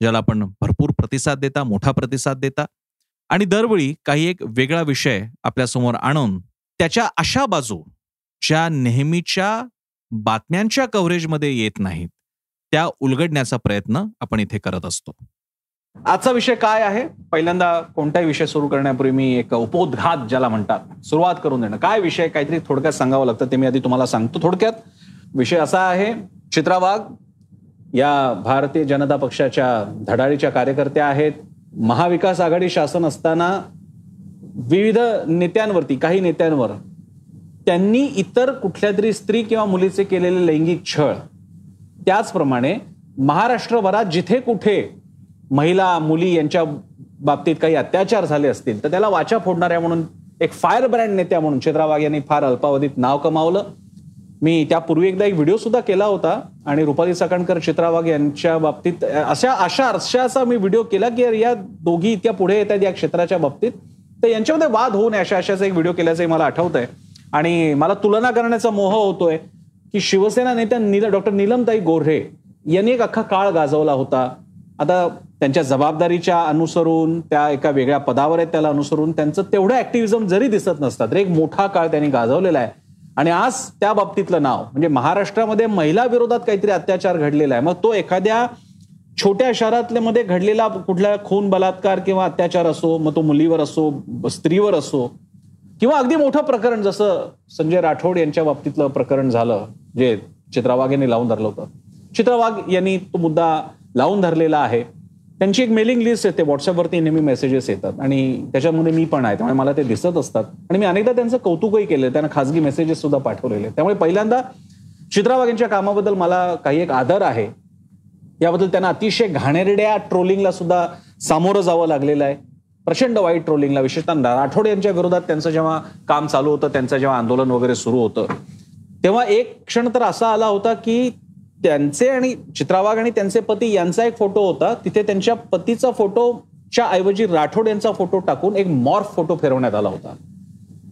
ज्याला आपण भरपूर प्रतिसाद देता मोठा प्रतिसाद देता. आणि दरवेळी काही एक वेगळा विषय आपल्यासमोर आणून त्याच्या अशा बाजू ज्या नेहमीच्या बातम्यांच्या कव्हरेजमध्ये येत नाहीत त्या उलगडण्याचा प्रयत्न आपण इथे करत असतो. आजचा विषय काय आहे? पहिल्यांदा कोणताही विषय सुरू करण्यापूर्वी मी एक उपोद्घात ज्याला म्हणतात सुरुवात करून देणं. काय विषय? काहीतरी थोडक्यात सांगावं लागतं ते मी आधी तुम्हाला सांगतो. थोडक्यात विषय असा आहे चित्रावाघ या भारतीय जनता पक्षाच्या धडाडीच्या कार्यकर्त्या आहेत. महाविकास आघाडी शासन असताना विविध नेत्यांवरती काही नेत्यांवर त्यांनी इतर कुठल्या तरी स्त्री किंवा मुलीचे केलेले लैंगिक छळ त्याचप्रमाणे महाराष्ट्रभरात जिथे कुठे महिला मुली यांच्या बाबतीत काही अत्याचार झाले असतील तर त्याला वाचा फोडणाऱ्या म्हणून एक फायर ब्रँड नेत्या म्हणून चित्रा वाघ यांनी फार अल्पावधीत नाव कमावलं. मी त्यापूर्वी एकदा एक व्हिडिओ सुद्धा केला होता आणि रुपाली चाकणकर चित्रा वाघ यांच्या बाबतीत अशा अशा अशा मी व्हिडिओ केला की या दोघी इतक्या पुढे येत आहेत या क्षेत्राच्या बाबतीत. तर यांच्यामध्ये वाद होऊ नये अशा अशाचा एक व्हिडिओ केल्याचंही मला आठवत आहे आणि मला तुलना करण्याचा मोह होतोय की शिवसेना नेत्या निल डॉक्टर नीलमताई गोऱ्हे यांनी एक अख्खा काळ गाजवला होता. आता त्यांच्या जबाबदारीच्या अनुसरून त्या एका वेगळ्या पदावर आहेत त्याला अनुसरून त्यांचं तेवढं ऍक्टिव्हिझम जरी दिसत नसतात तर एक मोठा काळ त्यांनी गाजवलेला आहे. आणि आज त्या बाबतीतलं नाव म्हणजे महाराष्ट्रामध्ये महिला विरोधात काहीतरी अत्याचार घडलेला आहे. मग तो एखाद्या छोट्या शहरातल्या मध्ये घडलेला कुठला खून बलात्कार किंवा अत्याचार असो मग तो मुलीवर असो स्त्रीवर असो किंवा अगदी मोठं प्रकरण जसं संजय राठोड यांच्या बाबतीतलं प्रकरण झालं जे चित्रावाग यांनी लावून धरलं होतं. चित्रावाग यांनी तो मुद्दा लावून धरलेला आहे. त्यांची एक मेलिंग लिस्ट येते. व्हॉट्सअपवरती नेहमी मेसेजेस येतात. आणि त्याच्यामध्ये मी पण आहे. त्यामुळे मला ते दिसत असतात. आणि मी अनेकदा त्यांचं कौतुकही केलं त्यांना खासगी मेसेजेस सुद्धा पाठवलेले. त्यामुळे पहिल्यांदा चित्रा वाघेंच्या कामाबद्दल मला काही एक आदर आहे. याबद्दल त्यांना अतिशय घाणेरड्या ट्रोलिंगला सुद्धा सामोरं जावं लागलेलं आहे. प्रचंड वाईट ट्रोलिंगला विशेषतः राठोड यांच्या विरोधात त्यांचं जेव्हा काम चालू होतं त्यांचं जेव्हा आंदोलन वगैरे सुरू होतं तेव्हा एक क्षण तर असा आला होता की त्यांचे आणि चित्रावाग आणि त्यांचे पती यांचा एक फोटो होता. तिथे त्यांच्या पतीचा फोटोच्या ऐवजी राठोड यांचा फोटो टाकून एक मॉर्फ फोटो फिरवण्यात आला होता.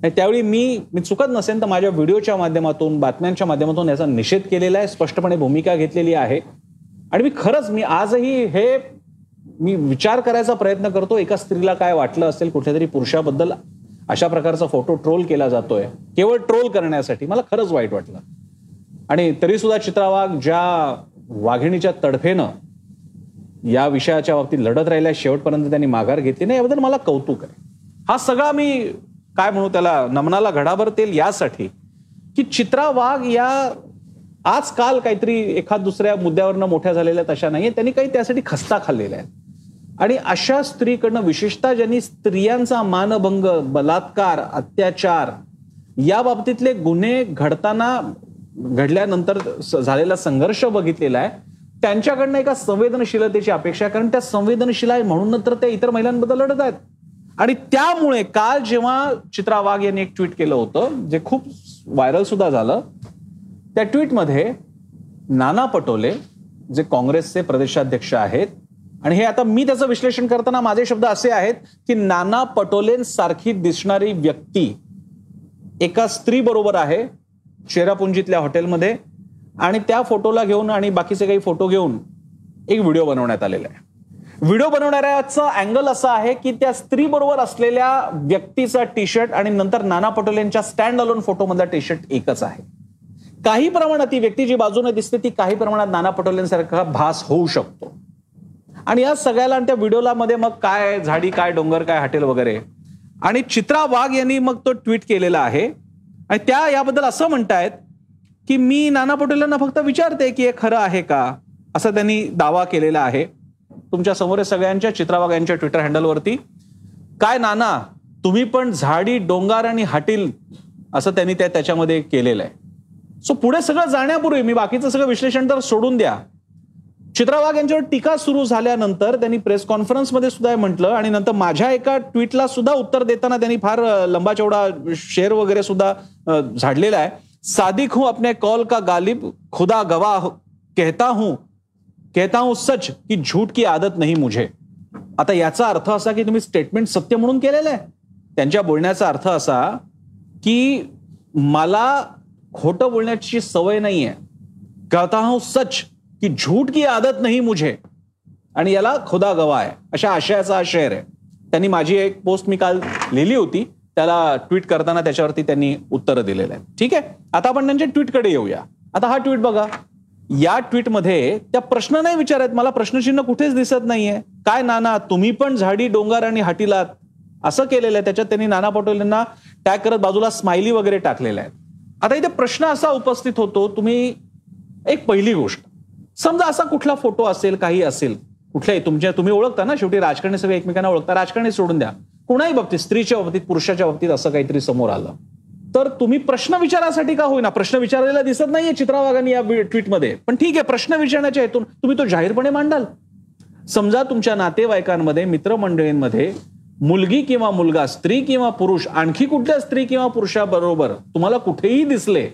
त्यावेळी मी मी चुकत नसेल तर माझ्या व्हिडिओच्या माध्यमातून बातम्यांच्या माध्यमातून याचा निषेध केलेला आहे स्पष्टपणे भूमिका घेतलेली आहे. आणि मी खरंच मी आजही हे मी विचार करायचा प्रयत्न करतो एका स्त्रीला काय वाटलं असेल कुठेतरी पुरुषाबद्दल अशा प्रकारचा फोटो ट्रोल केला जातोय. केवळ ट्रोल करण्यासाठी मला खरंच वाईट वाटलं. आणि तरी सुद्धा चित्रावाग ज्या वाघिणीच्या तडफेनं या विषयाच्या बाबतीत लढत राहिल्या शेवटपर्यंत त्यांनी माघार घेतली नाही याबद्दल मला कौतुक आहे. हा सगळा मी काय म्हणू त्याला नमनाला घडाभर तेल यासाठी की चित्रा वाघ या आजकाल काहीतरी एखाद दुसऱ्या मुद्द्यावरनं मोठ्या झालेल्या तशा नाहीये त्यांनी काही त्यासाठी खस्ता खाल्लेला आहे आणि अशा स्त्रीकडनं विशेषतः ज्यांनी स्त्रियांचा मानभंग बलात्कार अत्याचार या बाबतीतले गुन्हे घडताना घडल्यानंतर झालेला संघर्ष बघितलेला आहे. त्यांच्याकडनं एका संवेदनशीलतेची अपेक्षा कारण त्या संवेदनशील आहे म्हणून तर त्या इतर महिलांबद्दल लढत आहेत. आणि त्यामुळे काल जेव्हा चित्रा वाघ यांनी एक ट्विट केलं होतं जे खूप व्हायरल सुद्धा झालं त्या ट्विटमध्ये नाना पटोले जे काँग्रेसचे प्रदेशाध्यक्ष आहेत आणि हे आता मी त्याचं विश्लेषण करताना माझे शब्द असे आहेत की नाना पटोलेंसारखी दिसणारी व्यक्ती एका स्त्री बरोबर आहे चेरापुंजीतल्या हॉटेलमध्ये आणि त्या फोटोला घेऊन आणि बाकीचे काही फोटो घेऊन एक व्हिडिओ बनवण्यात आलेला आहे. व्हिडिओ बनवणाऱ्याचा अँगल असा आहे की त्या स्त्री बरोबर असलेल्या व्यक्तीचा टी शर्ट आणि नंतर नाना पटोलेंच्या स्टँड अलोन फोटोमधला टी शर्ट एकच आहे. काही प्रमाणात ती व्यक्ती जी बाजूने दिसते ती काही प्रमाणात नाना पटोलेंसारखा भास होऊ शकतो. आणि या सगळ्याला आणि त्या व्हिडिओला मध्ये मग काय झाडी काय डोंगर काय हॉटेल वगैरे. आणि चित्रा वाघ यांनी मग तो ट्विट केलेला आहे. आणि त्या याबद्दल असं म्हणतायत की मी नाना पटोलेंना फक्त विचारते की हे खरं आहे का? असं त्यांनी दावा केलेला आहे. तुमच्यासमोर सगळ्यांच्या चित्राबाग यांच्या ट्विटर हँडलवरती काय नाना तुम्ही पण झाडी डोंगर आणि हाटील असं त्यांनी त्या त्याच्यामध्ये केलेलं आहे. सो पुढे सगळं जाण्यापूर्वी मी बाकीचं सगळं विश्लेषण तर सोडून द्या. चित्रा वाघ यांच्यावर टीका सुरू झाल्यानंतर त्यांनी प्रेस कॉन्फरन्समध्ये सुद्धा हे म्हटलं आणि नंतर माझ्या एका ट्विटला सुद्धा उत्तर देताना त्यांनी फार अ, लंबा चौडा शेअर वगैरे सुद्धा झाडलेला आहे. सादिक हूं अपने कॉल का गालिब खुदा गवाह कहता हूं कहता हूं सच की झूठ की आदत नाही मुझे. आता याचा अर्थ असा की तुम्ही स्टेटमेंट सत्य म्हणून केलेलं आहे. त्यांच्या बोलण्याचा अर्थ असा की मला खोटं बोलण्याची सवय नाहीये. कहता हूं सच की झूठ की आदत नाही मुझे. आणि याला खुदा गवा आहे. अशा आशयाचा हा शेअर आहे. त्यांनी माझी एक पोस्ट मी काल लिहिली होती. त्याला ट्विट करताना त्याच्यावरती त्यांनी उत्तरं दिलेलं आहेत. ठीक आहे? आता आपण त्यांच्या ट्विटकडे येऊया. आता हा ट्विट बघा. या ट्विटमध्ये त्या प्रश्न नाही विचारत. मला प्रश्नचिन्ह कुठेच दिसत नाहीये. काय नाना तुम्ही पण झाडी डोंगर आणि हाटीलात. असं केलेलं आहे. त्याच्यात त्यांनी नाना पटोलेंना टॅग करत बाजूला स्माइली वगैरे टाकलेल्या आहेत. आता इथे प्रश्न असा उपस्थित होतो. तुम्ही एक पहिली गोष्ट. समजा असा कुठला फोटो असेल काही असेल कुठल्याही तुमच्या तुम्ही ओळखता ना शेवटी राजकारणी सगळे एकमेकांना ओळखता. राजकारणी सोडून द्या. कुणाही बाबतीत स्त्रीच्या बाबतीत पुरुषाच्या बाबतीत असं काहीतरी समोर आलं. तर तुम्ही प्रश्न विचारासाठी का होईना? प्रश्न विचारलेला दिसत नाहीये चित्रा वाघांनी या ट्विटमध्ये पण ठीक आहे प्रश्न विचारण्याच्या हेतून तुम्ही तो जाहीरपणे मांडाल. समजा तुमच्या नातेवाईकांमध्ये मित्रमंडळींमध्ये मुलगी किंवा मुलगा स्त्री किंवा पुरुष आणखी कुठल्या स्त्री किंवा पुरुषाबरोबर तुम्हाला कुठेही दिसले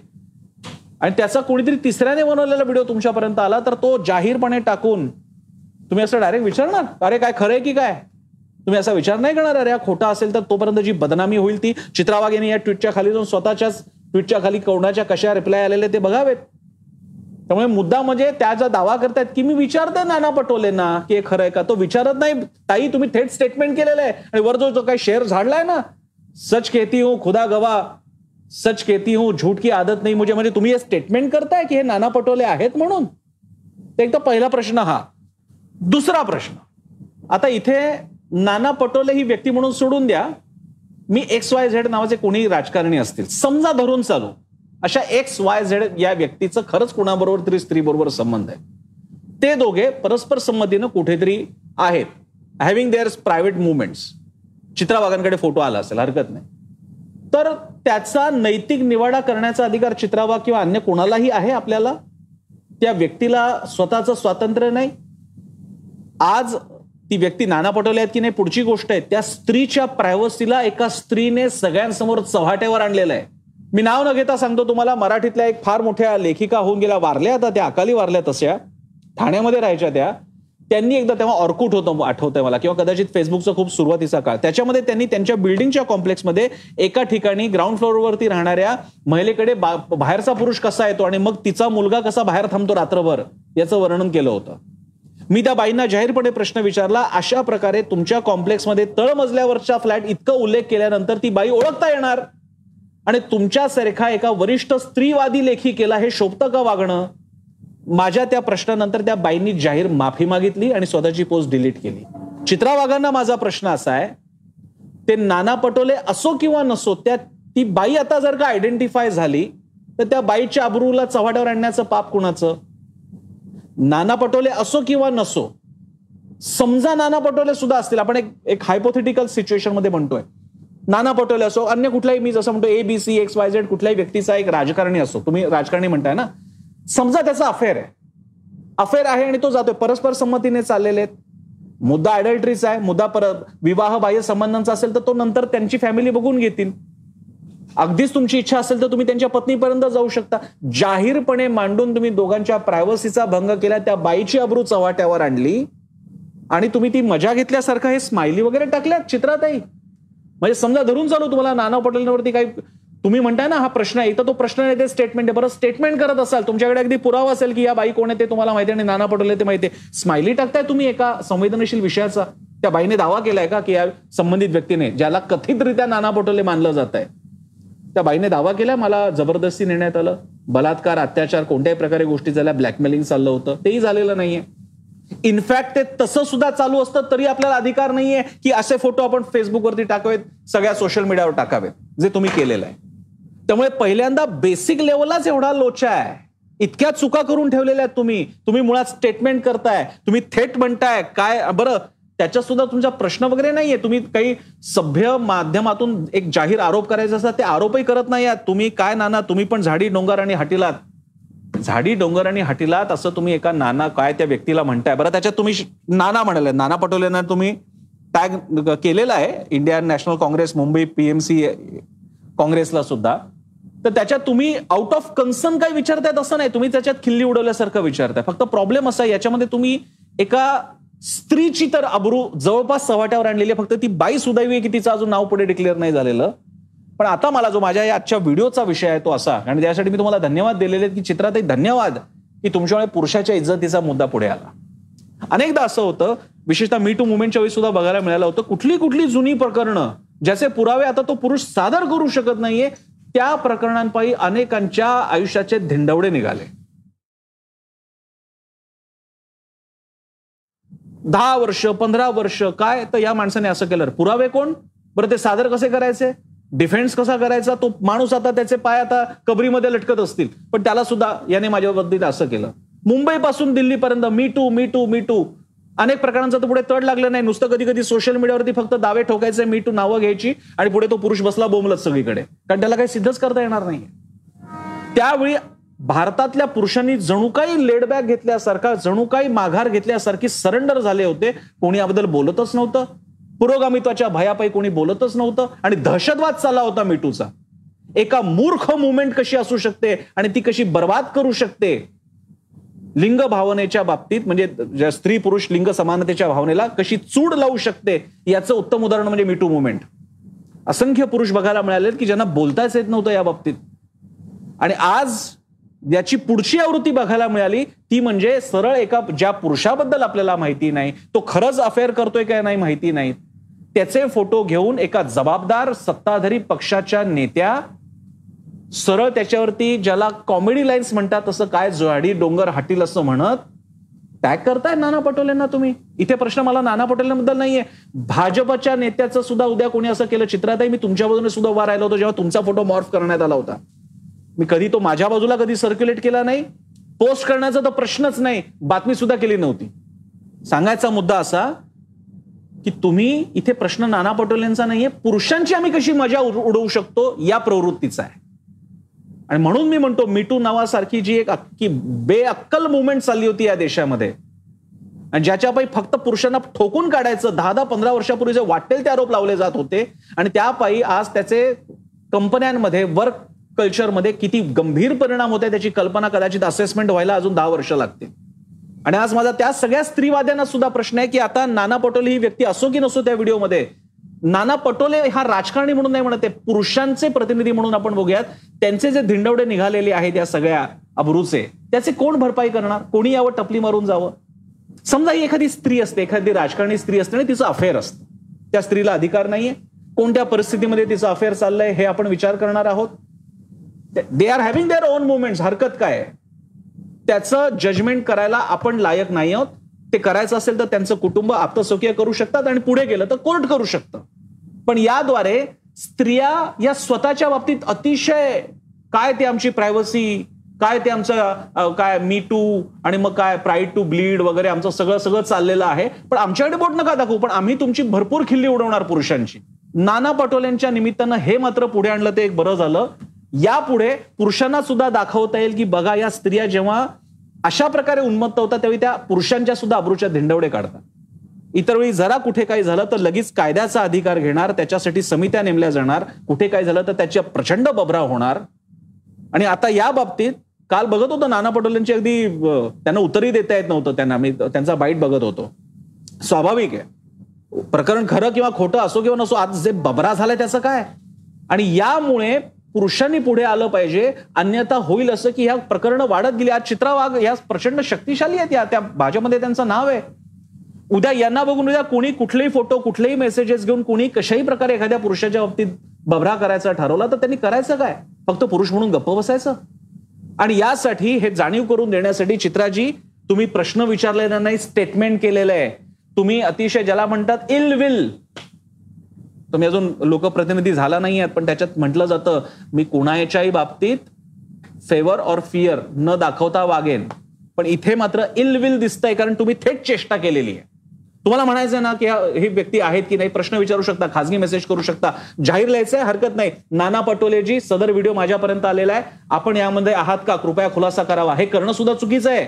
आणि त्याचा कोणीतरी तिसऱ्याने बनवलेला व्हिडिओ तुमच्यापर्यंत आला तर तो जाहीरपणे टाकून तुम्ही असं डायरेक्ट विचारणार? अरे काय खरंय की काय? तुम्ही असा विचार नाही करणार अरे हा खोटा असेल तर तोपर्यंत जी बदनामी होईल ती चित्रावाग यांनी या ट्विटच्या खाली जाऊन स्वतःच्याच ट्विटच्या खाली कोणाच्या कशा रिप्लाय आलेले ते बघावेत. त्यामुळे मुद्दा म्हणजे त्या ज्या दावा करतायत की मी विचारते नाना पटोलेंना की हे खरंय का तो विचारत नाही. ताई तुम्ही थेट स्टेटमेंट केलेलं आहे. आणि वर जो जो काही शेअर झाडलाय ना सच कहती हूं खुदा गवा सच कहती हूं झूठ की आदत नाही मुझे म्हणजे तुम्ही हे स्टेटमेंट करताय की हे नाना पटोले आहेत म्हणून? एक तर पहिला प्रश्न हा. दुसरा प्रश्न. आता इथे नाना पटोले ही व्यक्ती म्हणून सोडून द्या. मी एक्स वाय झेड नावाचे कोणी राजकारणी असतील समजा धरून चालू. अशा एक्स वाय झेड या व्यक्तीचं खरंच कोणाबरोबर तरी स्त्री बरोबर संबंध आहे. ते दोघे परस्पर संमतीनं कुठेतरी आहेत. Having their private movements Chitra वाघांकडे photo आला असेल हरकत नाही. तर त्याचा नैतिक निवाडा करण्याचा अधिकार चित्रावा किंवा अन्य कोणालाही आहे आपल्याला? त्या व्यक्तीला स्वतःचं स्वातंत्र्य नाही. आज ती व्यक्ती नाना पटोले आहेत की नाही पुढची गोष्ट आहे त्या स्त्रीच्या प्रायव्हसीला एका स्त्रीने सगळ्यांसमोर चव्हाट्यावर आणलेलं आहे. मी नाव न घेता सांगतो तुम्हाला मराठीतल्या एक फार मोठ्या लेखिका होऊन गेल्या वारल्या आता त्या अकाली वारल्या तशा ठाण्यामध्ये राहायच्या त्या. त्यांनी एकदा तेव्हा ऑर्कुट होतं आठवतंय मला. किंवा कदाचित फेसबुकचा खूप सुरुवातीचा काळ. त्याच्यामध्ये त्यांनी त्यांच्या बिल्डिंगच्या कॉम्प्लेक्समध्ये एका ठिकाणी ग्राउंड फ्लोअरवरती राहणाऱ्या महिलेकडे बा- बाहेरचा पुरुष कसा येतो आणि मग तिचा मुलगा कसा बाहेर थांबतो रात्रभर याचं वर्णन केलं होतं. मी त्या बाईंना जाहीरपणे प्रश्न विचारला अशा प्रकारे तुमच्या कॉम्प्लेक्समध्ये तळमजल्यावरच्या फ्लॅट इतकं उल्लेख केल्यानंतर ती बाई ओळखता येणार? आणि तुमच्यासारखा एका वरिष्ठ स्त्रीवादी लेखिकेला हे शोभतं का वागणं? माझ्या त्या प्रश्नानंतर त्या बाईंनी जाहीर माफी मागितली आणि स्वतःची पोस्ट डिलीट केली. चित्रा वाघांना माझा प्रश्न असा आहे ते नाना पटोले असो किंवा नसो त्या ती बाई आता जर का आयडेंटिफाय झाली तर त्या बाईच्या अब्रूला चव्हाट्यावर आणण्याचं पाप कुणाचं? नाना पटोले असो किंवा नसो समजा नाना पटोले सुद्धा असतील. आपण एक एक हायपोथेटिकल सिच्युएशनमध्ये म्हणतोय. नाना पटोले असो अन्य कुठलाही मी जसं म्हणतो A B C X Y Z कुठल्याही व्यक्तीचा एक राजकारणी असो तुम्ही राजकारणी म्हणताय ना समजा त्याचा अफेअर आहे. अफेअर आहे आणि तो जातोय. परस्पर संमतीने चाललेले आहेत. मुद्दा अडल्ट्रीचा आहे. मुद्दा पर विवाह बाह्य संबंधांचा असेल तर तो नंतर त्यांची फॅमिली बघून घेतील. अगदीच तुमची इच्छा असेल तर तुम्ही त्यांच्या पत्नीपर्यंत जाऊ शकता. जाहीरपणे मांडून तुम्ही दोघांच्या प्रायव्हसीचा भंग केला त्या बाईची अब्रू चव्हाट्यावर आणली आणि तुम्ही ती मजा घेतल्यासारखं हे स्माइली वगैरे टाकल्यात चित्रातही. म्हणजे समजा धरून चालू तुम्हाला नाना पटेलवरती काही तुम्ही म्हणताय ना हा प्रश्न आहे. तर तो प्रश्न आहे ते स्टेटमेंट आहे. बरं स्टेटमेंट करत असाल तुमच्याकडे अगदी पुरावा असेल की या बाई कोण आहे ते तुम्हाला माहिती आहे आणि नाना पटोले ते माहिती आहे. स्माइली टाकताय तुम्ही एका संवेदनशील विषयाचा. त्या बाईने दावा केलाय का की या संबंधित व्यक्तीने ज्याला कथितरित्या नाना पटोले मानलं जात आहे. त्या बाईने दावा केला मला जबरदस्ती नेण्यात आलं. बलात्कार अत्याचार कोणत्याही प्रकारे गोष्टी झाल्या ब्लॅकमेलिंग चाललं होतं. तेही झालेलं नाहीये. इनफॅक्ट ते तसं सुद्धा चालू असतं तरी आपल्याला अधिकार नाहीये की असे फोटो आपण फेसबुकवरती टाकावेत सगळ्या सोशल मीडियावर टाकावेत जे तुम्ही केलेलं आहे. त्यामुळे पहिल्यांदा बेसिक लेवललाच एवढा लोचा आहे. इतक्या चुका करून ठेवलेल्या आहेत तुम्ही. तुम्ही मुळात स्टेटमेंट करताय. तुम्ही थेट म्हणताय. काय? बरं. त्याच्यात सुद्धा तुमचा प्रश्न वगैरे नाहीये. तुम्ही काही सभ्य माध्यमातून एक जाहीर आरोप करायचा असतात ते आरोपही करत नाही आहात. तुम्ही काय नाना? तुम्ही पण झाडी डोंगर आणि हटीलात. झाडी डोंगर आणि हटीलात असं तुम्ही एका नाना काय त्या व्यक्तीला म्हणताय? बरं त्याच्यात तुम्ही नाना म्हणाले. नाना पटोलेंना तुम्ही टॅग केलेला आहे. Indian National Congress Mumbai PMC काँग्रेसला सुद्धा. तर त्याच्यात तुम्ही आउट ऑफ कन्सर्न काय विचारतायत असं नाही. तुम्ही त्याच्यात खिल्ली उडवल्यासारखं विचारताय. फक्त प्रॉब्लेम असा याच्यामध्ये तुम्ही एका स्त्रीची तर अब्रू जवळपास सवाट्यावर आणलेली फक्त ती बाई सुदैवी की तिचं अजून नाव पुढे डिक्लेअर नाही झालेलं. पण आता मला जो माझ्या या आजच्या व्हिडिओचा विषय आहे तो असा. आणि त्यासाठी मी तुम्हाला धन्यवाद दिलेले की चित्रातही धन्यवाद की तुमच्यामुळे पुरुषाच्या इज्जतीचा मुद्दा पुढे आला. अनेकदा असं होतं विशेषतः मी टू मुवमेंटच्या वेळी सुद्धा बघायला मिळालं होतं कुठली कुठली जुनी प्रकरणं ज्याचे पुरावे आता तो पुरुष सादर करू शकत नाहीये त्या प्रकरणांपायी अनेकांच्या आयुष्याचे धिंडवडे निघाले. दहा वर्ष पंधरा वर्ष काय? तर या माणसाने असं केलं. पुरावे कोण? बरं ते सादर कसे करायचे? डिफेन्स कसा करायचा? तो माणूस आता त्याचे पाय आता कबरीमध्ये लटकत असतील. पण त्याला सुद्धा याने माझ्या बाबतीत असं केलं. मुंबईपासून दिल्लीपर्यंत me too me too me too. अनेक प्रकारांचं तर पुढे तड लागलं नाही. नुसतं कधी कधी सोशल मीडियावरती फक्त दावे ठोकायचे मी टू नावं घ्यायची आणि पुढे तो पुरुष बसला बोंबलत सगळीकडे. कारण त्याला काही सिद्धच करता येणार नाही त्यावेळी भारतातल्या पुरुषांनी जणू काही लेडबॅक घेतल्यासारखा जणू काही माघार घेतल्यासारखी सरेंडर झाले होते. कोणी याबद्दल बोलतच नव्हतं. पुरोगामित्वाच्या भयापायी कोणी बोलतच नव्हतं. आणि दहशतवाद चालला होता मिटूचा एका मूर्ख मुवमेंट कशी असू शकते आणि ती कशी बर्बाद करू शकते? लिंग भावनेच्या बाबतीत म्हणजे ज्या स्त्री पुरुष लिंग समानतेच्या भावनेला कशी चूड लावू शकते याचं उत्तम उदाहरण म्हणजे मिटू मुवमेंट असंख्य पुरुष बघायला मिळाले की ज्यांना बोलताच येत नव्हतं या बाबतीत. आणि आज याची पुढची आवृत्ती बघायला मिळाली ती म्हणजे सरळ एका ज्या पुरुषाबद्दल आपल्याला माहिती नाही तो खरंच अफेअर करतोय काय नाही माहिती नाही. त्याचे फोटो घेऊन एका जबाबदार सत्ताधारी पक्षाच्या नेत्या सरळ त्याच्यावरती ज्याला कॉमेडी लाईन्स म्हणतात तसं काय झाडी डोंगर हाटील असं म्हणत टॅग करताय नाना पटोलेंना तुम्ही. इथे प्रश्न मला नाना पटोलेंबद्दल नाहीये. भाजपच्या नेत्याचं सुद्धा उद्या कोणी असं केलं? चित्राताई मी तुमच्या बाजूने सुद्धा उभा राहिलो होतो जेव्हा तुमचा फोटो मॉर्फ करण्यात आला होता. मी कधी तो माझ्या बाजूला कधी सर्क्युलेट केला नाही. पोस्ट करण्याचा तर प्रश्नच नाही. बातमी सुद्धा केली नव्हती. सांगायचा मुद्दा असा की तुम्ही इथे प्रश्न नाना पटोलेंचा नाहीये. पुरुषांची आम्ही कशी मजा उड- उडवू शकतो? या प्रवृत्तीचा आहे. आणि म्हणून मी म्हणतो मिटू नावासारखी जी एक अक्की बेअक्कल मुवमेंट चालली होती या देशामध्ये. आणि ज्याच्यापायी फक्त पुरुषांना ठोकून काढायचं दहा दहा पंधरा वर्षापूर्वी जे वाटेल ते आरोप लावले जात होते. आणि त्यापायी आज त्याचे कंपन्यांमध्ये वर्क कल्चरमध्ये किती गंभीर परिणाम होते त्याची कल्पना कदाचित असेसमेंट व्हायला अजून दहा वर्ष लागते आणि आज माझा त्या सगळ्या स्त्रीवाद्यांना सुद्धा प्रश्न आहे की आता नाना पटोले ही व्यक्ती असो की नसो त्या व्हिडिओमध्ये नाना पटोले हा राजकारणी म्हणून नाही म्हणत आहे. पुरुषांचे प्रतिनिधी म्हणून आपण बघूयात. त्यांचे जे धिंडवडे निघालेले आहेत या सगळ्या अब्रूचे त्याचे कोण भरपाई करणार? कोणी यावर टपली मारून जावं? समजा ही एखादी स्त्री असते एखादी राजकारणी स्त्री असते आणि तिचं अफेअर असतं. त्या स्त्रीला अधिकार नाहीये. कोणत्या परिस्थितीमध्ये तिचं अफेअर चाललंय हे आपण विचार करणार आहोत. They are having their own movement हरकत काय त्याचं जजमेंट करायला आपण लायक नाही आहोत. ते करायचं असेल तर त्यांचं कुटुंब आप्तस्वकीय करू शकतात आणि पुढे गेलं तर कोर्ट करू शकतं. पण याद्वारे स्त्रिया या स्वतःच्या बाबतीत अतिशय काय ते आमची प्रायव्हसी काय ते आमचं काय मी टू आणि मग काय प्राईड टू ब्लीड वगैरे आमचं सगळं सगळं चाललेलं आहे. पण आमच्याकडे बोट नका दाखवू पण आम्ही तुमची भरपूर खिल्ली उडवणार पुरुषांची. नाना पटोलेंच्या निमित्तानं हे मात्र पुढे आणलं ते एक बरं झालं. यापुढे पुरुषांना सुद्धा दाखवता येईल की बघा या स्त्रिया जेव्हा अशा प्रकारे उन्मत्त होतात त्यावेळी त्या पुरुषांच्या सुद्धा अब्रूच्या धिंडवडे काढतात. इतर वेळी जरा कुठे काही झालं तर लगेच कायद्याचा अधिकार घेणार त्याच्यासाठी समित्या नेमल्या जाणार. कुठे काय झालं तर त्याच्या प्रचंड बबरा होणार. आणि आता या बाबतीत काल बघत होतो नाना पटोलेंची अगदी त्यांना उत्तरही देता येत नव्हतं. त्यांना मी त्यांचा बाईट बघत होतो. स्वाभाविक आहे. प्रकरण खरं किंवा खोटं असो किंवा नसो आज जे बबरा झालाय त्याचं काय? आणि यामुळे पुरुषांनी पुढे आलं पाहिजे. अन्यथा होईल असं की ह्या प्रकरण वाढत गेली. आज चित्रा वाघ या प्रचंड शक्तिशाली आहेत. या त्या भाजपमध्ये त्यांचं नाव आहे. उद्या यांना बघून उद्या कोणी कुठलेही फोटो कुठलेही मेसेजेस घेऊन कोणी कशाही प्रकारे एखाद्या पुरुषाच्या बाबतीत बभरा करायचा ठरवला तर त्यांनी करायचं काय? फक्त पुरुष म्हणून गप्प बसायचं? आणि यासाठी हे जाणीव करून देण्यासाठी चित्राजी तुम्ही प्रश्न विचारलेला नाही स्टेटमेंट केलेलं आहे. तुम्ही अतिशय ज्याला म्हणतात इल विल तुम्ही अजून लोकप्रतिनिधी झाला नाही आहात पण त्याच्यात म्हटलं जातं मी कुणाच्याही बाबतीत फेवर ऑर फिअर न दाखवता वागेन पण इथे मात्र इल विल दिसतंय कारण तुम्ही थेट चेष्टा केलेली आहे. तुम्हाला म्हणायचं ना की हे ही व्यक्ती आहेत की नाही प्रश्न विचारू शकता खासगी मेसेज करू शकता जाहीर लिहायचंय हरकत नाही. नाना पटोलेजी सदर व्हिडिओ माझ्यापर्यंत आलेला आहे. आपण यामध्ये आहात का? कृपया खुलासा करावा. हे करणं सुद्धा चुकीचं आहे.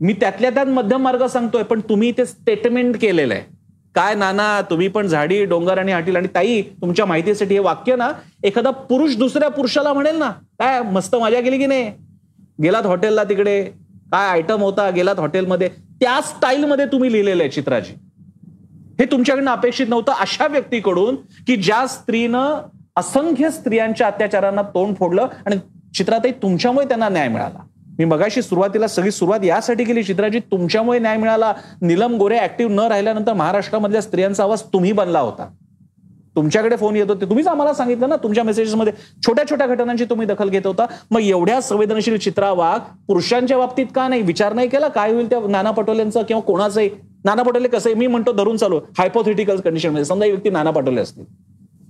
मी त्यातल्या त्यात मध्यम मार्ग सांगतोय पण तुम्ही ते स्टेटमेंट केलेलं आहे. काय नाना तुम्ही पण झाडी डोंगर आणि हाटील आणि ताई तुमच्या माहितीसाठी हे वाक्य ना एखादा पुरुष दुसऱ्या पुरुषाला म्हणेल ना काय मस्त मजा केली की नाही? गेलात हॉटेलला तिकडे काय आयटम होता गेलात हॉटेलमध्ये त्या स्टाईलमध्ये तुम्ही लिहिलेलं आहे चित्राजी हे तुमच्याकडनं अपेक्षित नव्हतं अशा व्यक्तीकडून की ज्या स्त्रीनं असंख्य स्त्रियांच्या अत्याचारांना तोंड फोडलं आणि चित्रातही तुमच्यामुळे त्यांना न्याय मिळाला. मी मगाशी सुरुवातीला सगळी सुरुवात यासाठी केली चित्राजी तुमच्यामुळे न्याय मिळाला. निलम गोरे ऍक्टिव्ह न राहिल्यानंतर महाराष्ट्रामधल्या स्त्रियांचा आवाज तुम्ही बनला होता. तुमच्याकडे फोन येत होते. तुम्हीच आम्हाला सांगितलं ना तुमच्या मेसेजेसमध्ये छोट्या छोट्या घटनांची तुम्ही दखल घेत होता. मग एवढ्या संवेदनशील चित्रा वाघ पुरुषांच्या बाबतीत का नाही? विचार नाही केला? काय होईल त्या नाना पटोलेंचं किंवा कोणाचंही? नाना पटोले कसं आहे मी म्हणतो धरून चालू. हायपोथेटिकल कंडिशनमध्ये समजा व्यक्ती नाना पटोले असतील.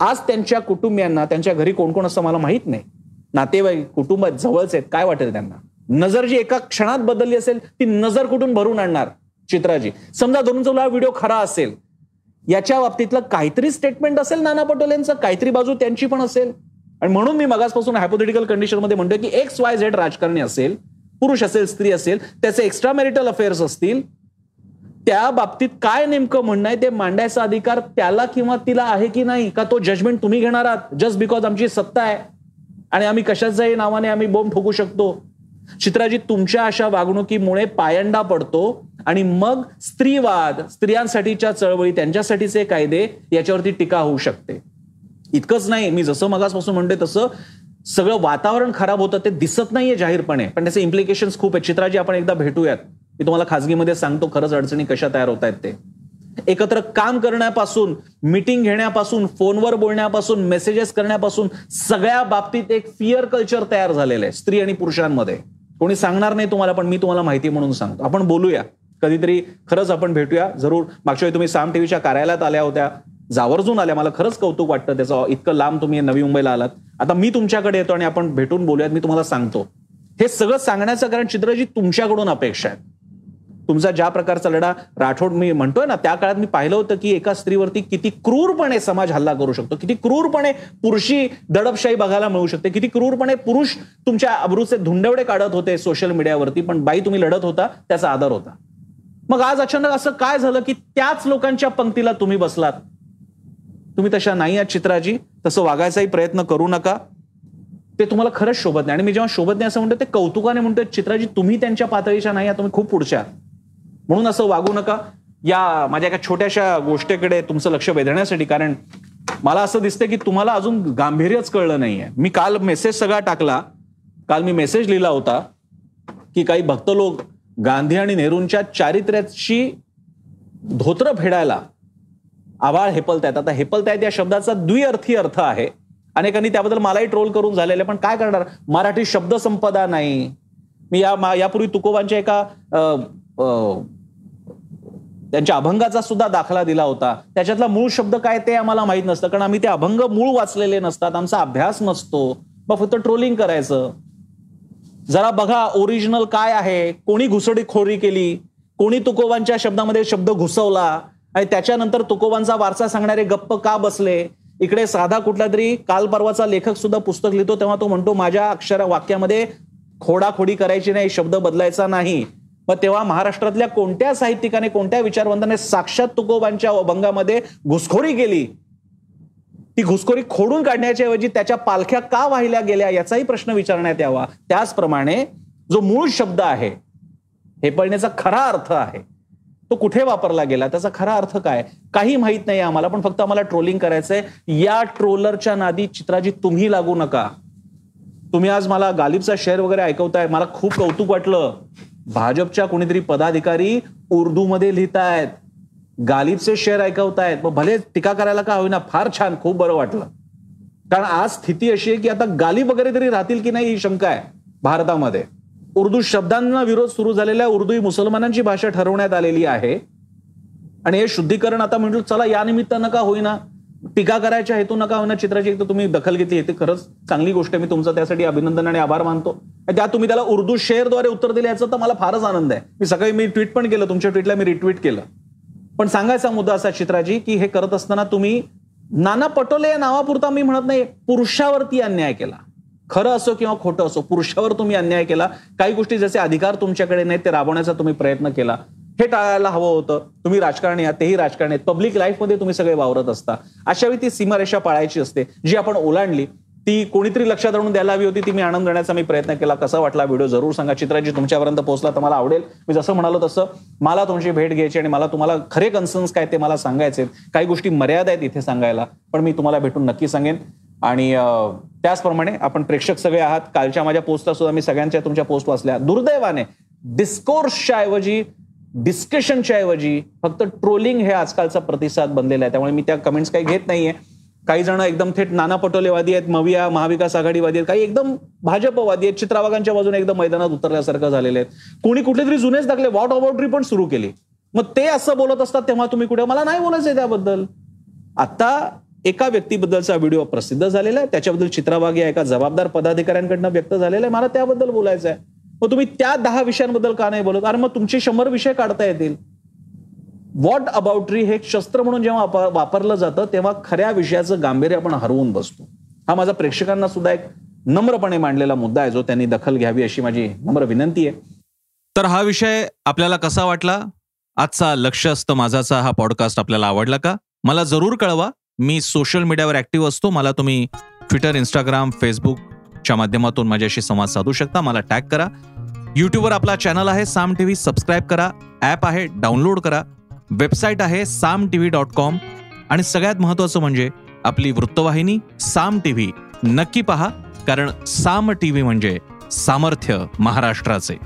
आज त्यांच्या कुटुंबियांना त्यांच्या घरी कोण कोण असं मला माहीत नाही. नातेवाईक कुटुंबात जवळच आहेत. काय वाटेल त्यांना? नजर जी एका क्षणात बदलली असेल ती नजर कुठून भरून आणणार? चित्राजी. समजा धरून चौला व्हिडिओ खरा असेल याच्या बाबतीतलं काहीतरी स्टेटमेंट असेल नाना पटोलेंचं काहीतरी बाजू त्यांची पण असेल. आणि म्हणून मी मगासपासून हायपोथेटिकल कंडिशनमध्ये म्हणतोय की एक्स वाय झेड राजकारणी असेल पुरुष असेल स्त्री असेल त्याचे एक्स्ट्रा मॅरिटल अफेअर्स असतील त्या बाबतीत काय नेमकं म्हणणं आहे ते मांडायचा अधिकार त्याला किंवा तिला आहे की नाही? का तो जजमेंट तुम्ही घेणार आहात? जस्ट बिकॉज आमची सत्ता आहे. आणि आम्ही कशाच्याही नावाने आम्ही बोंब ठोकू शकतो. चित्राजी तुमच्या अशा वागणुकीमुळे पायंडा पडतो आणि मग स्त्रीवाद स्त्रियांसाठीच्या चळवळी त्यांच्यासाठीचे कायदे याच्यावरती टीका होऊ शकते. इतकंच नाही मी जसं मगासपासून म्हणते तसं सगळं वातावरण खराब होतं ते दिसत नाहीये जाहीरपणे. पण त्याचे इम्प्लिकेशन्स खूप आहेत. चित्राजी आपण एकदा भेटूयात. मी तुम्हाला खाजगीमध्ये सांगतो खरंच अडचणी कशा तयार होत आहेत ते. एकत्र काम करण्यापासून मीटिंग घेण्यापासून फोनवर बोलण्यापासून मेसेजेस करण्यापासून सगळ्या बाबतीत एक फिअर कल्चर तयार झालेलं आहे स्त्री आणि पुरुषांमध्ये. कोणी सांगणार नाही तुम्हाला पण मी तुम्हाला माहिती म्हणून सांगतो. आपण बोलूया. कधीतरी खरंच आपण भेटूया. जरूर. मागच्या वेळी तुम्ही साम टीव्हीच्या कार्यालयात आल्या होत्या. जावर्जून आल्या. मला खरंच कौतुक वाटतं. त्याचं इतकं लांब तुम्ही नवी मुंबईला आलात. आता मी तुमच्याकडे येतो आणि आपण भेटून बोलूयात. मी तुम्हाला सांगतो. हे सगळं सांगण्याचं कारण चित्रजी तुमच्याकडून अपेक्षा आहे. तुमचा ज्या प्रकारचा लढा राठोड मी म्हणतोय ना त्या काळात मी पाहिलं होतं की एका स्त्रीवरती किती क्रूरपणे समाज हल्ला करू शकतो. किती क्रूरपणे पुरुषी दडपशाही बघायला मिळू शकते. किती क्रूरपणे पुरुष तुमच्या अब्रूचे धुंडवडे काढत होते सोशल मीडियावरती पण बाई तुम्ही लढत होता त्याचा आदर होता. मग आज अचानक असं काय झालं की त्याच लोकांच्या पंक्तीला तुम्ही बसलात? तुम्ही तशा नाही आहात चित्राजी तसं वागायचाही प्रयत्न करू नका. ते तुम्हाला खरंच शोभत नाही. आणि मी जेव्हा शोभत नाही असं म्हणतो ते कौतुकाने म्हणतोय चित्राजी तुम्ही त्यांच्या पातळीच्या नाही आहात तुम्ही खूप पुढच्या म्हणून असं वागू नका. या माझ्या एका छोट्याशा गोष्टीकडे तुमचं लक्ष वेधण्यासाठी कारण मला असं दिसतंय की तुम्हाला अजून गांभीर्यच कळलं नाहीये. मी काल मेसेज सगळा टाकला. काल मी मेसेज लिहिला होता की काही भक्त लोक गांधी आणि नेहरूंच्या चारित्र्याची धोत्र फेडायला आवाळ हेपलतायत. आता हेपलतायत या शब्दाचा द्विअर्थी अर्थ आहे. अनेकांनी त्याबद्दल मलाही ट्रोल करून झालेले पण काय करणार? मराठी शब्दसंपदा नाही. मी या यापूर्वी तुकोबांच्या एका त्यांच्या अभंगाचा सुद्धा दाखला दिला होता. त्याच्यातला मूळ शब्द काय ते आम्हाला माहीत नसतं कारण आम्ही ते अभंग मूळ वाचलेले नसतात आमचा अभ्यास नसतो. मग फक्त ट्रोलिंग करायचं. जरा बघा ओरिजिनल काय आहे कोणी घुसडीखोरी केली कोणी तुकोबांच्या शब्दामध्ये शब्द घुसवला आणि त्याच्यानंतर तुकोबांचा वारसा सांगणारे गप्प का बसले? इकडे साधा कुठला तरी काल परवाचा लेखक सुद्धा पुस्तक लिहितो तेव्हा तो म्हणतो माझ्या अक्षर वाक्यामध्ये खोडाखोडी करायची नाही शब्द बदलायचा नाही. मग तेव्हा महाराष्ट्रातल्या कोणत्या साहित्यिकाने कोणत्या विचारवंताने साक्षात तुकोबांच्या अभंगामध्ये घुसखोरी केली? ती घुसखोरी खोडून काढण्याच्या ऐवजी त्याच्या पालख्या का वाहिल्या गेल्या याचाही प्रश्न विचारण्यात यावा. त्याचप्रमाणे जो मूळ शब्द आहे हे पळण्याचा खरा अर्थ आहे तो कुठे वापरला गेला? त्याचा खरा अर्थ काय? काही माहीत नाही आम्हाला पण फक्त आम्हाला ट्रोलिंग करायचंय. या ट्रोलरच्या नादी चित्राजी तुम्ही लागू नका. तुम्ही आज मला गालिबचा शेअर वगैरे ऐकवताय मला खूप कौतुक वाटलं. भाजपच्या कोणीतरी पदाधिकारी उर्दूमध्ये लिहितायत गालिबचे शेअर ऐकवतायत. मग भले टीका करायला का होईना फार छान खूप बरं वाटलं. कारण आज स्थिती अशी आहे की आता गालिब वगैरे तरी राहतील की नाही ही शंका आहे भारतामध्ये. उर्दू शब्दांना विरोध सुरू झालेल्या उर्दू ही मुसलमानांची भाषा ठरवण्यात आलेली आहे. आणि हे शुद्धीकरण आता म्हटलं चला या निमित्तानं का होईना? टीका करायच्या हेतू नका होईना चित्राची एक तर तुम्ही दखल घेतली ते खरंच चांगली गोष्ट आहे. मी तुमचं त्यासाठी अभिनंदन आणि आभार मानतो. त्यात तुम्ही त्याला उर्दू शेअरद्वारे उत्तर दिले याचं तर मला फारच आनंद आहे. मी सकाळी मी ट्विट पण केलं तुमच्या ट्विटला मी रिट्विट केलं. पण सांगायचा मुद्दा असा चित्राजी की हे करत असताना तुम्ही नाना पटोले या नावापुरता मी म्हणत नाही पुरुषावरती अन्याय केला. खरं असो किंवा खोटं असो पुरुषावर तुम्ही अन्याय केला. काही गोष्टी जसे अधिकार तुमच्याकडे नाहीत ते राबवण्याचा तुम्ही प्रयत्न केला. हे टाळायला हवं होतं. तुम्ही राजकारणी आहात तेही राजकारणी आहेत. पब्लिक लाईफमध्ये तुम्ही सगळे वावरत असता. अशा वेळी ती सीमारेषा पाळायची असते जी आपण ओलांडली. ती कोणीतरी लक्षात आणून द्यायला हवी होती ती मी आनंद देण्याचा मी प्रयत्न केला. कसा वाटला व्हिडिओ? जरूर सांगा. चित्राजी तुमच्यापर्यंत पोहोचला तर मला आवडेल. मी जसं म्हणालो तसं मला तुमची भेट घ्यायची आणि मला तुम्हाला खरे कन्सर्न्स काय ते मला सांगायचे काही गोष्टी मर्यादा आहेत इथे सांगायला पण मी तुम्हाला भेटून नक्की सांगेन. आणि त्याचप्रमाणे आपण प्रेक्षक सगळे आहात. कालच्या माझ्या पोस्टला सुद्धा मी सगळ्यांच्या तुमच्या पोस्ट वाचल्या. दुर्दैवाने डिस्कोर्सच्या ऐवजी डिस्कशनच्या ऐवजी फक्त ट्रोलिंग हे आजकालचा प्रतिसाद बनलेला आहे. त्यामुळे मी त्या कमेंट्स काही घेत नाहीये. काही जण एकदम थेट नाना पटोलेवादी आहेत मविया महाविकास आघाडीवादी आहेत काही एकदम भाजपवादी आहेत. चित्रावागांच्या बाजूने एकदम मैदानात उतरल्यासारखं झालेले आहेत कोणी कुठले तरी जुनेच दाखले वॉट अबाउटरी पण सुरू केली. मग ते असं बोलत असतात तेव्हा तुम्ही कुठे मला नाही बोलायचंय त्याबद्दल. आता एका व्यक्तीबद्दलचा व्हिडिओ प्रसिद्ध झालेला आहे. त्याच्याबद्दल चित्रावाग या एका जबाबदार पदाधिकाऱ्यांकडनं व्यक्त झालेला आहे. मला त्याबद्दल बोलायचं आहे. मग तुम्ही त्या दहा विषयांबद्दल का नाही बोलत? अरे मग तुमचे शंभर विषय काढता येतील. व्हॉट अबाउटरी हे शस्त्र म्हणून जेव्हा वापरलं जातं तेव्हा खऱ्या विषयाचं गांभीर्य आपण हरवून बसतो. हा माझा प्रेक्षकांना सुद्धा एक नम्रपणे मांडलेला मुद्दा आहे जो त्यांनी दखल घ्यावी अशी माझी नम्र विनंती आहे. तर हा विषय आपल्याला कसा वाटला? आजचा लक्ष असतं माझाचा हा पॉडकास्ट आपल्याला आवडला का? मला जरूर कळवा. मी सोशल मीडियावर ऍक्टिव्ह असतो. मला तुम्ही ट्विटर इंस्टाग्राम फेसबुक च्या माध्यमातून माझ्याशी संवाद साधू शकता. मला टॅग करा. युट्यूबवर आपला चॅनल आहे साम टी व्ही सबस्क्राईब करा. ॲप आहे डाउनलोड करा. वेबसाईट आहे Saam T V dot com आणि सगळ्यात महत्त्वाचं म्हणजे आपली वृत्तवाहिनी साम टी व्ही नक्की पहा कारण साम टी व्ही म्हणजे सामर्थ्य महाराष्ट्राचे.